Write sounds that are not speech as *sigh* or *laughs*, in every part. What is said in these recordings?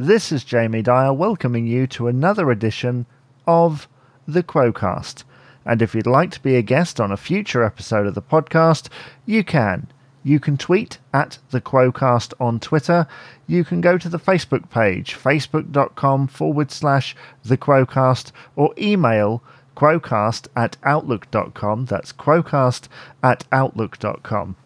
This is Jamie Dyer welcoming you to another edition of the Quocast. And if you'd like to be a guest on a future episode of the podcast, you can. You can tweet at the Quocast on Twitter. You can go to the Facebook page, facebook.com forward slash the Quocast, or email quocast at outlook.com. That's quocast at outlook.com.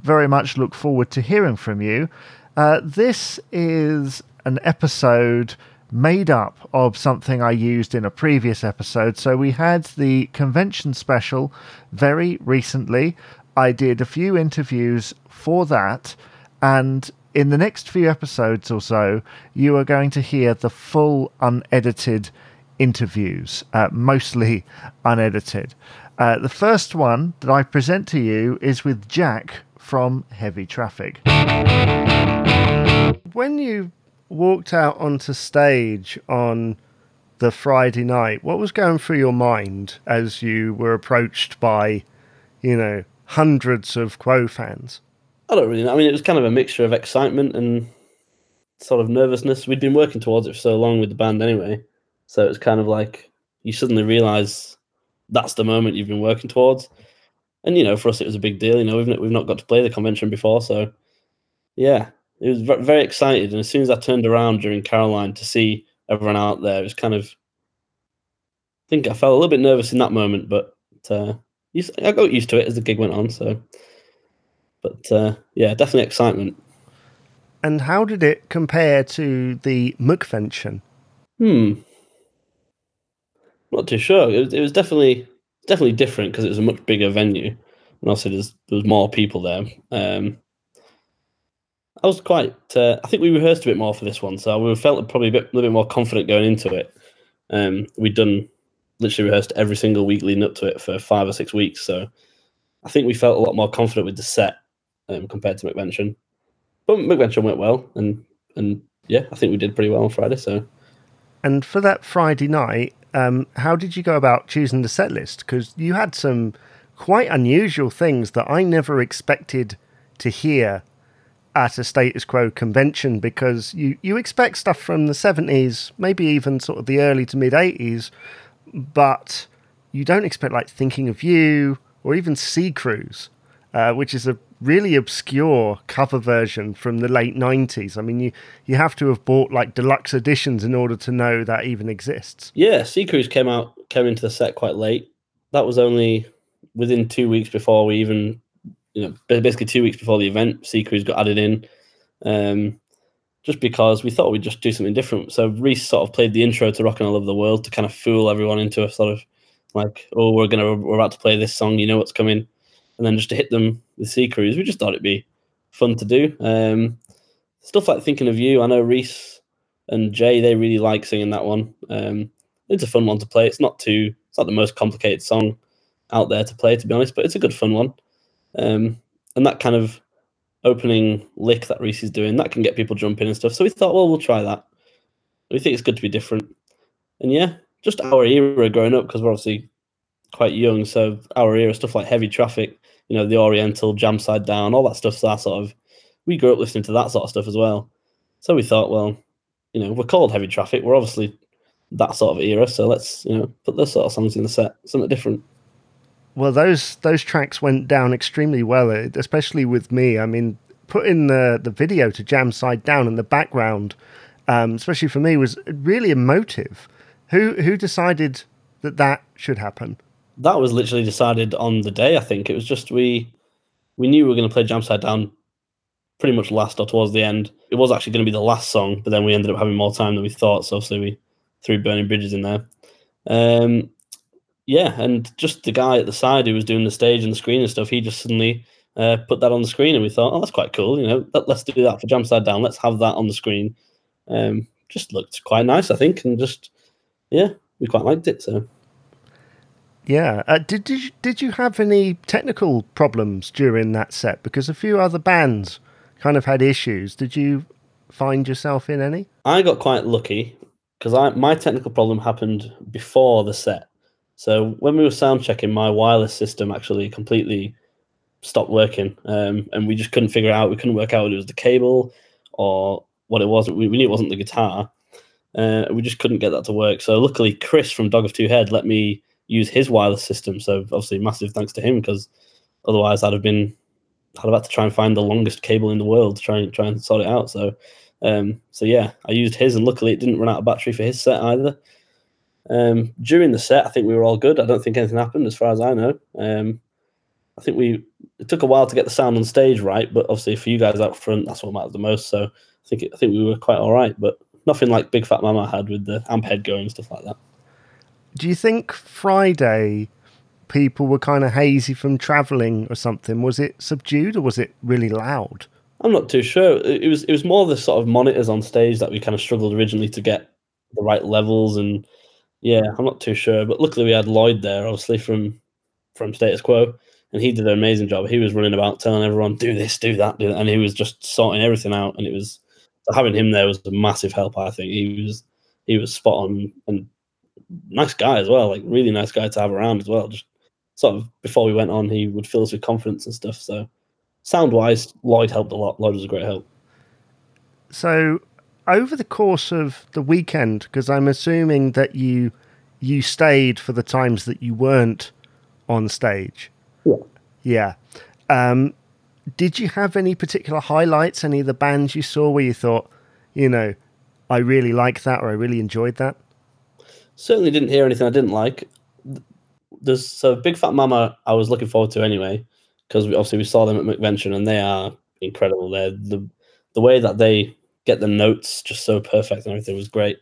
Very much look forward to hearing from you. Uh, this is an episode made up of something I used in a previous episode. So we had the convention special very recently. I did a few interviews for that, and in the next few episodes or so, you are going to hear the full unedited interviews, uh, mostly unedited. Uh, the first one that I present to you is with Jack from Heavy Traffic. When you walked out onto stage on the Friday night, what was going through your mind as you were approached by, you know, hundreds of Quo fans? I don't really know. I mean, it was kind of a mixture of excitement and sort of nervousness. We'd been working towards it for so long with the band anyway. So it was kind of like you suddenly realize that's the moment you've been working towards. And, you know, for us, it was a big deal. You know, we've, we've not got to play the convention before. So, yeah, it was very excited. And as soon as I turned around during Caroline to see everyone out there, it was kind of, I think I felt a little bit nervous in that moment, but uh, I got used to it as the gig went on. So, but uh, yeah, definitely excitement. And how did it compare to the Mukvention? Hmm. Not too sure. It was, it was definitely definitely different because it was a much bigger venue, and also there's, there was more people there. Um, I was quite. Uh, I think we rehearsed a bit more for this one, so we felt probably a bit, a little bit more confident going into it. Um, we'd done literally rehearsed every single week leading up to it for five or six weeks, so I think we felt a lot more confident with the set um, compared to McVention. But McVention went well, and and yeah, I think we did pretty well on Friday. So, and for that Friday night, um, how did you go about choosing the set list? Because you had some quite unusual things that I never expected to hear at a status quo convention because you, you expect stuff from the 70s, maybe even sort of the early to mid 80s, but you don't expect like Thinking of You or even Sea Cruise, uh, which is a really obscure cover version from the late 90s. I mean, you, you have to have bought like deluxe editions in order to know that even exists. Yeah, Sea Cruise came out, came into the set quite late. That was only within two weeks before we even, you know, basically two weeks before the event, Cruise got added in. Um, just because we thought we'd just do something different. So Reese sort of played the intro to Rockin' All Over the World to kind of fool everyone into a sort of like, oh, we're gonna we're about to play this song, you know what's coming and then just to hit them with Sea Cruise, we just thought it'd be fun to do. Um, stuff like Thinking of You, I know Reese and Jay, they really like singing that one. Um, it's a fun one to play. It's not too, it's not the most complicated song out there to play, to be honest, but it's a good fun one. Um, and that kind of opening lick that Reese is doing, that can get people jumping and stuff. So we thought, well, we'll try that. We think it's good to be different. And yeah, just our era growing up, because we're obviously quite young. So our era, stuff like Heavy Traffic, you know, the Oriental, Jam Side Down, all that stuff. So that sort of, we grew up listening to that sort of stuff as well. So we thought, well, you know, we're called Heavy Traffic. We're obviously that sort of era. So let's, you know, put those sort of songs in the set, something different. Well, those those tracks went down extremely well, uh, especially with me. I mean, putting the the video to Jam Side Down in the background, um, especially for me, was really emotive. Who who decided that that should happen? that was literally decided on the day. I think it was just we we knew we were going to play Jam Side Down pretty much last or towards the end. It was actually going to be the last song, but then we ended up having more time than we thought. So obviously we threw Burning Bridges in there. Um, yeah, and just the guy at the side who was doing the stage and the screen and stuff, he just suddenly uh, put that on the screen, and we thought, oh, that's quite cool. You know, let, us do that for Jam Side Down. Let's have that on the screen. Um, just looked quite nice, I think, and just yeah, we quite liked it. So yeah. Uh, did did you, did you have any technical problems during that set? Because a few other bands kind of had issues. Did you find yourself in any? I got quite lucky because my technical problem happened before the set. So when we were sound checking, my wireless system actually completely stopped working, um, and we just couldn't figure out. We couldn't work out whether it was the cable or what it was. We, we knew it wasn't the guitar. Uh, we just couldn't get that to work. So luckily, Chris from Dog of Two Head let me use his wireless system. So obviously, massive thanks to him because otherwise I'd have been I'd had to try and find the longest cable in the world to try and try and sort it out. So um, so yeah, I used his, and luckily it didn't run out of battery for his set either. Um, during the set, I think we were all good. I don't think anything happened, as far as I know. Um, I think we it took a while to get the sound on stage right, but obviously for you guys out front, that's what matters the most. So I think it, I think we were quite all right, but nothing like Big Fat Mama had with the amp head going and stuff like that. Do you think Friday people were kind of hazy from traveling or something? Was it subdued or was it really loud? I'm not too sure. It was it was more the sort of monitors on stage that we kind of struggled originally to get the right levels and yeah, I'm not too sure. But luckily we had Lloyd there, obviously from from Status Quo, and he did an amazing job. He was running about telling everyone do this, do that, do that, and he was just sorting everything out. And it was having him there was a massive help. I think he was he was spot on and nice guy as well, like really nice guy to have around as well. Just sort of before we went on, he would fill us with confidence and stuff. So sound wise, Lloyd helped a lot. Lloyd was a great help. So over the course of the weekend, because I'm assuming that you you stayed for the times that you weren't on stage. Yeah. Yeah. Um, did you have any particular highlights? Any of the bands you saw where you thought, you know, I really like that or I really enjoyed that? Certainly didn't hear anything I didn't like. There's so Big Fat Mama. I was looking forward to anyway because obviously we saw them at McVention and they are incredible. They're the the way that they get the notes just so perfect and everything was great.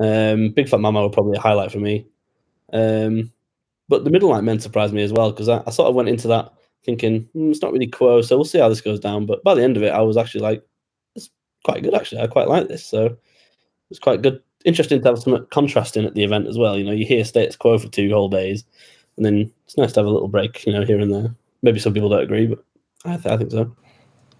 Um, Big Fat Mama were probably a highlight for me. Um, but the Middle Night Men surprised me as well because I, I, sort of went into that thinking mm, it's not really quo, so we'll see how this goes down. But by the end of it, I was actually like, it's quite good actually. I quite like this, so it's quite good. Interesting to have some contrasting at the event as well. You know, you hear status quo for two whole days, and then it's nice to have a little break, you know, here and there. Maybe some people don't agree, but I, th- I think so.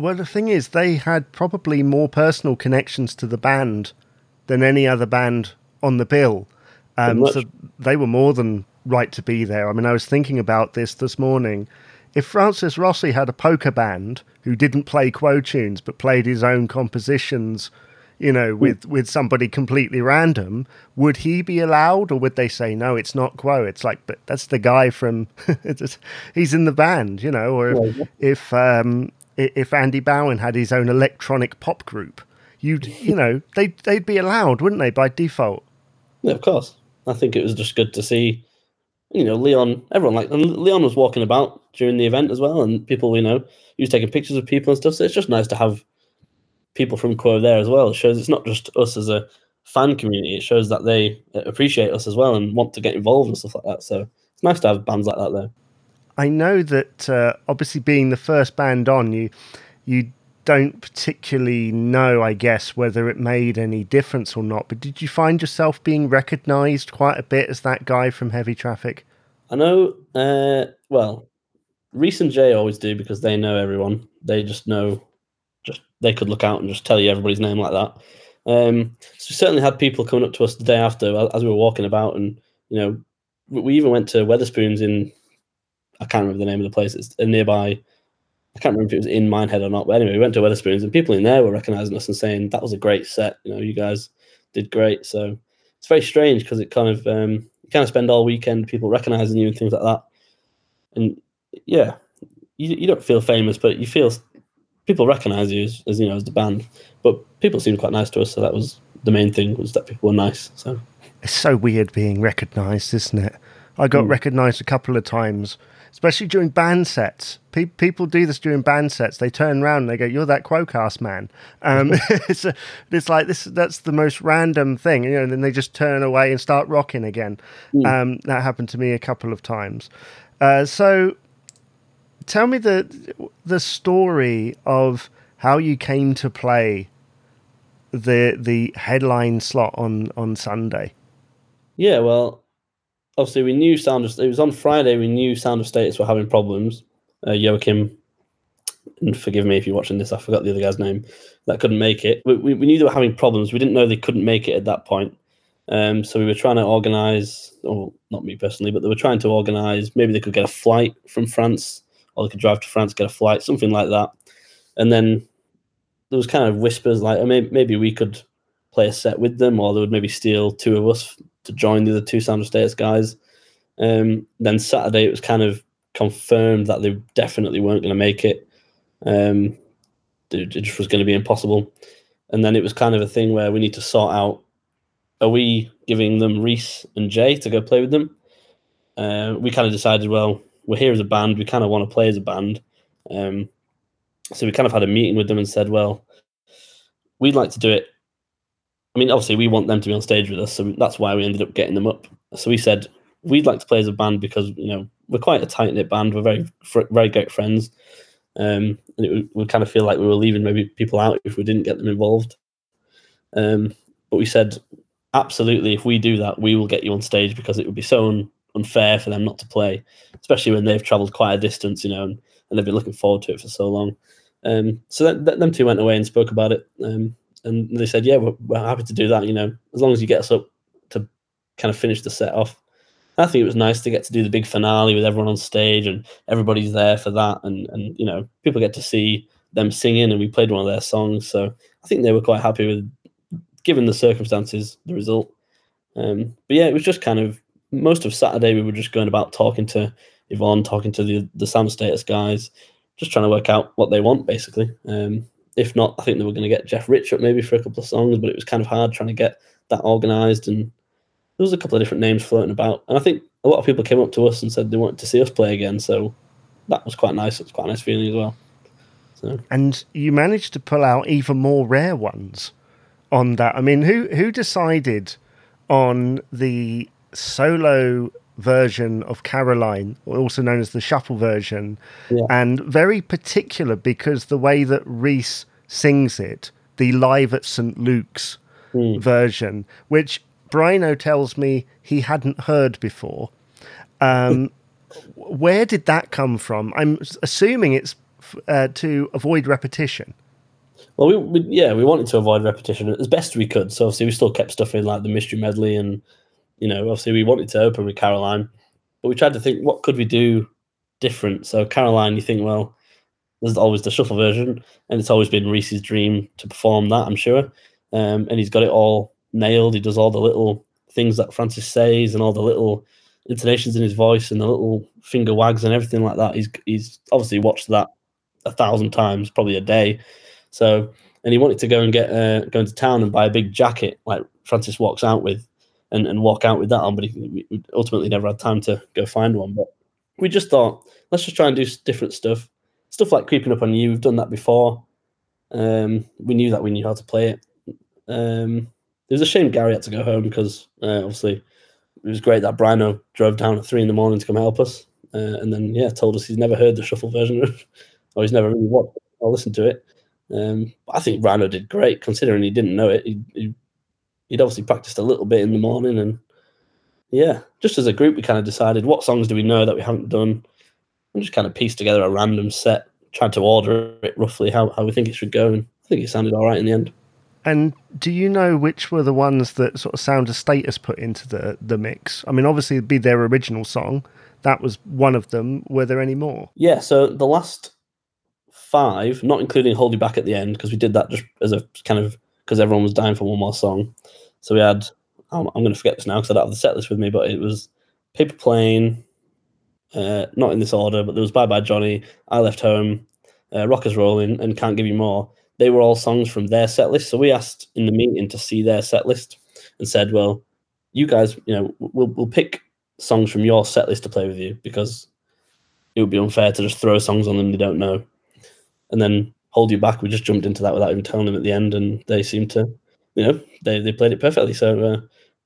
Well, the thing is, they had probably more personal connections to the band than any other band on the bill. Um, so they were more than right to be there. I mean, I was thinking about this this morning. If Francis Rossi had a poker band who didn't play quo tunes but played his own compositions, you know, hmm. with, with somebody completely random, would he be allowed or would they say, no, it's not quo? It's like, but that's the guy from, *laughs* he's in the band, you know, or if, if um, if Andy Bown had his own electronic pop group, you'd you know they'd they'd be allowed, wouldn't they, by default? Yeah, of course. I think it was just good to see, you know, Leon. Everyone like Leon was walking about during the event as well, and people, you know, he was taking pictures of people and stuff. So it's just nice to have people from Quo there as well. It shows it's not just us as a fan community. It shows that they appreciate us as well and want to get involved and stuff like that. So it's nice to have bands like that there. I know that uh, obviously being the first band on, you you don't particularly know, I guess, whether it made any difference or not. But did you find yourself being recognised quite a bit as that guy from Heavy Traffic? I know. Uh, well, Reese and Jay always do because they know everyone. They just know. Just they could look out and just tell you everybody's name like that. Um, so we certainly had people coming up to us the day after as we were walking about, and you know, we even went to Wetherspoons in I can't remember the name of the place. It's a nearby. I can't remember if it was in Minehead or not. But anyway, we went to Wetherspoons and people in there were recognizing us and saying that was a great set. You know, you guys did great. So it's very strange because it kind of um, you kind of spend all weekend people recognizing you and things like that. And yeah, you, you don't feel famous, but you feel people recognize you as, as you know as the band. But people seemed quite nice to us, so that was the main thing was that people were nice. So it's so weird being recognized, isn't it? I got mm. recognized a couple of times especially during band sets. Pe- people do this during band sets. They turn around and they go, "You're that Quocast man." Um, *laughs* it's a, it's like this. That's the most random thing, you know. And then they just turn away and start rocking again. Mm. Um, that happened to me a couple of times. Uh, so, tell me the the story of how you came to play the the headline slot on on Sunday. Yeah, well, obviously we knew Sound of it was on Friday. We knew Sound of Status were having problems. Uh, Joachim, and forgive me if you're watching this, I forgot the other guy's name that couldn't make it. We, we, we knew they were having problems. We didn't know they couldn't make it at that point. Um, so we were trying to organize, or not me personally, but they were trying to organize. Maybe they could get a flight from France, or they could drive to France, get a flight, something like that. And then there was kind of whispers like, oh, maybe, maybe we could play a set with them, or they would maybe steal two of us to join the other two Sound of Status guys. Um, then Saturday, it was kind of confirmed that they definitely weren't going to make it. Um, it just was going to be impossible. And then it was kind of a thing where we need to sort out: are we giving them Reese and Jay to go play with them? Uh, we kind of decided, well, we're here as a band. We kind of want to play as a band. Um, so we kind of had a meeting with them and said, well, we'd like to do it. I mean, obviously, we want them to be on stage with us, so that's why we ended up getting them up. So we said we'd like to play as a band because you know we're quite a tight knit band. We're very very great friends, um, and it would, kind of feel like we were leaving maybe people out if we didn't get them involved. Um, but we said absolutely, if we do that, we will get you on stage because it would be so un- unfair for them not to play, especially when they've travelled quite a distance, you know, and, and, they've been looking forward to it for so long. Um, so that, that, them two went away and spoke about it, um, and they said, "Yeah, we're, we're happy to do that. You know, as long as you get us up to kind of finish the set off." I think it was nice to get to do the big finale with everyone on stage and everybody's there for that, and and you know people get to see them singing, and we played one of their songs, so I think they were quite happy with, given the circumstances, the result. Um, but yeah, it was just kind of most of Saturday we were just going about talking to Yvonne, talking to the the sound status guys, just trying to work out what they want basically. Um, if not, I think they were going to get Jeff Rich up maybe for a couple of songs, but it was kind of hard trying to get that organised and there was a couple of different names floating about, and I think a lot of people came up to us and said they wanted to see us play again. So that was quite nice. It was quite a nice feeling as well. So. And you managed to pull out even more rare ones on that. I mean, who who decided on the solo version of Caroline, also known as the shuffle version, yeah. and very particular because the way that Reese sings it, the live at St Luke's mm. version, which Brino tells me he hadn't heard before. Um, *laughs* where did that come from? I'm assuming it's uh, to avoid repetition. Well, we, we, yeah, we wanted to avoid repetition as best we could. So obviously, we still kept stuff in like the mystery medley, and you know, obviously, we wanted to open with Caroline, but we tried to think what could we do different. So Caroline, you think, well, there's always the shuffle version, and it's always been Reese's dream to perform that. I'm sure, um, and he's got it all nailed. He does all the little things that Francis says and all the little intonations in his voice and the little finger wags and everything like that. He's he's obviously watched that a thousand times, probably a day. So and he wanted to go and get uh, go into town and buy a big jacket like Francis walks out with and, and walk out with that on, but he, ultimately never had time to go find one. But we just thought, let's just try and do different stuff. Stuff like creeping up on you. We've done that before. Um, we knew that we knew how to play it. Um, it was a shame Gary had to go home because uh, obviously it was great that Brino drove down at three in the morning to come help us, uh, and then yeah, told us he's never heard the shuffle version, *laughs* or he's never really watched or listened to it. Um, I think Brino did great considering he didn't know it. He, he, would obviously practiced a little bit in the morning, and yeah, just as a group, we kind of decided what songs do we know that we haven't done, and just kind of pieced together a random set, tried to order it roughly how, how we think it should go, and I think it sounded all right in the end. And do you know which were the ones that sort of Sound of Status put into the the mix? I mean, obviously, it'd be their original song. That was one of them. Were there any more? Yeah. So the last five, not including Hold You Back at the end, because we did that just as a kind of because everyone was dying for one more song. So we had. I'm, I'm going to forget this now because I don't have the set list with me, but it was Paper Plane. Uh, not in this order, but there was Bye Bye Johnny, I Left Home, uh, Rockers Rolling, and Can't Give You More they were all songs from their set list. So we asked in the meeting to see their set list and said, well, you guys, you know, we'll, we'll pick songs from your set list to play with you because it would be unfair to just throw songs on them they don't know. And then hold you back. We just jumped into that without even telling them at the end, and they seemed to, you know, they, they played it perfectly. So uh,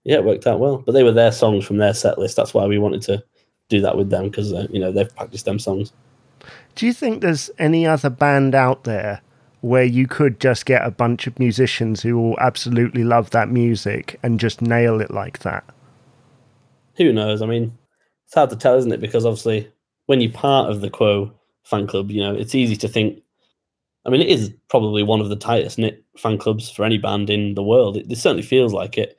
yeah, it worked out well. But they were their songs from their set list. That's why we wanted to do that with them because uh, you know they've practiced them songs. Do you think there's any other band out there where you could just get a bunch of musicians who all absolutely love that music and just nail it like that? Who knows? I mean, it's hard to tell, isn't it? Because obviously, when you're part of the Quo fan club, you know, it's easy to think. I mean, it is probably one of the tightest knit fan clubs for any band in the world. It, it certainly feels like it.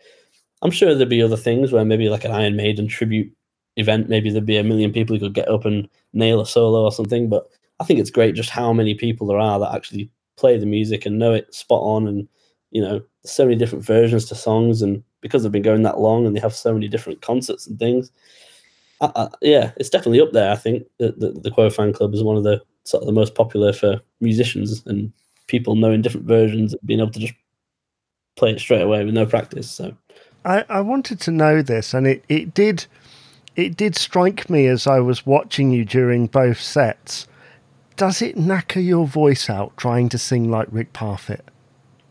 I'm sure there'd be other things where maybe like an Iron Maiden tribute event, maybe there'd be a million people who could get up and nail a solo or something. But I think it's great just how many people there are that actually play the music and know it spot on, and you know, so many different versions to songs, and because they've been going that long and they have so many different concerts and things. I, I, yeah, it's definitely up there. I think the, the the Quo fan club is one of the sort of the most popular for musicians and people knowing different versions and being able to just play it straight away with no practice. So I, I wanted to know this, and it, it did it did strike me as I was watching you during both sets. Does it knacker your voice out trying to sing like Rick Parfitt?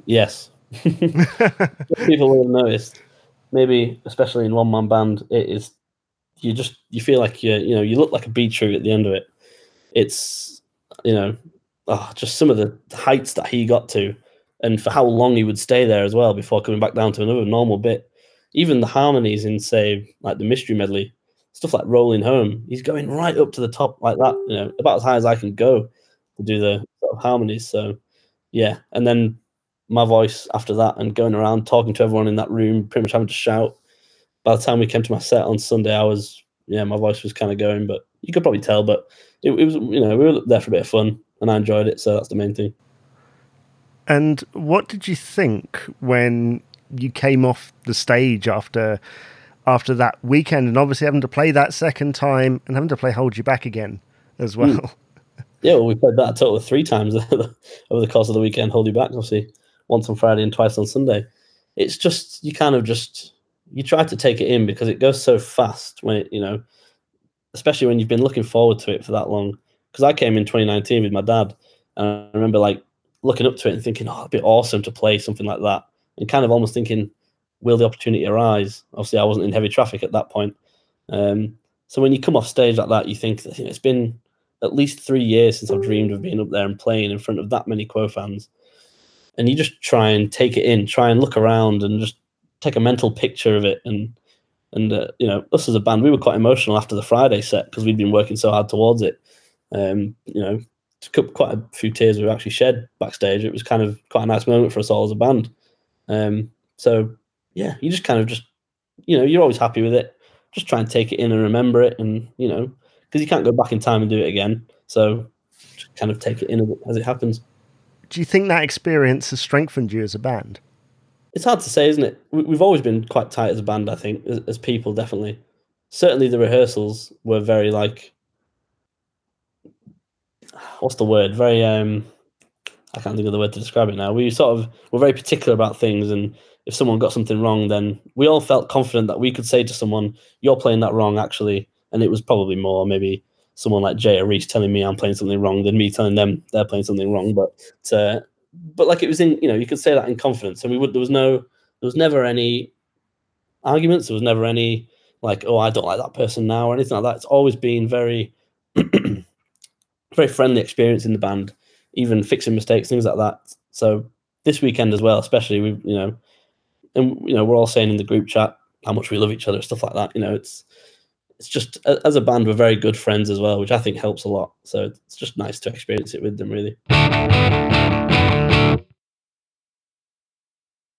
Yes. *laughs* People will have noticed. Maybe, especially in one man band, it is you just you feel like you you know you look like a Beatrice at the end of it. It's you know, oh, just some of the heights that he got to, and for how long he would stay there as well before coming back down to another normal bit. Even the harmonies in say like the mystery medley, stuff like rolling home, he's going right up to the top like that. You know, about as high as I can go to do the sort of harmonies. So yeah, and then my voice after that and going around talking to everyone in that room, pretty much having to shout. By the time we came to my set on Sunday, I was yeah, my voice was kind of going, but you could probably tell. But it, it was you know we were there for a bit of fun and I enjoyed it, so that's the main thing. And what did you think when you came off the stage after after that weekend, and obviously having to play that second time and having to play Hold You Back again as hmm. well? Mm. Yeah, well, we played that a total of three times *laughs* over the course of the weekend. Hold You Back, obviously, once on Friday and twice on Sunday. It's just you kind of just you try to take it in because it goes so fast when it you know, especially when you've been looking forward to it for that long because I came in 2019 with my dad, and I remember like looking up to it and thinking, oh, it'd be awesome to play something like that, and kind of almost thinking, will the opportunity arise? Obviously, I wasn't in heavy traffic at that point. Um, so when you come off stage like that, you think it's been at least three years since I've dreamed of being up there and playing in front of that many Quo fans. And you just try and take it in, try and look around and just take a mental picture of it. And, and uh, you know, us as a band, we were quite emotional after the Friday set because we'd been working so hard towards it um, you know, quite a few tears we actually shed backstage. It was kind of quite a nice moment for us all as a band. Um, so yeah, you just kind of just, you know, you're always happy with it. Just try and take it in and remember it, and you know, because you can't go back in time and do it again. So just kind of take it in as it happens. Do you think that experience has strengthened you as a band? It's hard to say, isn't it? We've always been quite tight as a band. I think, as, as people, definitely. Certainly, the rehearsals were very like what's the word? Very um, I can't think of the word to describe it now. We sort of were very particular about things, and if someone got something wrong, then we all felt confident that we could say to someone, "You're playing that wrong," actually, and it was probably more maybe someone like Jay or Reese telling me I'm playing something wrong than me telling them they're playing something wrong. But uh, but like it was in you know you could say that in confidence, and we would there was no there was never any arguments. There was never any like oh I don't like that person now or anything like that. It's always been very *clears throat* very friendly experience in the band, even fixing mistakes, things like that. So this weekend as well, especially we, you know, and you know, we're all saying in the group chat how much we love each other, stuff like that. You know, it's it's just as a band we're very good friends as well, which I think helps a lot. So it's just nice to experience it with them, really.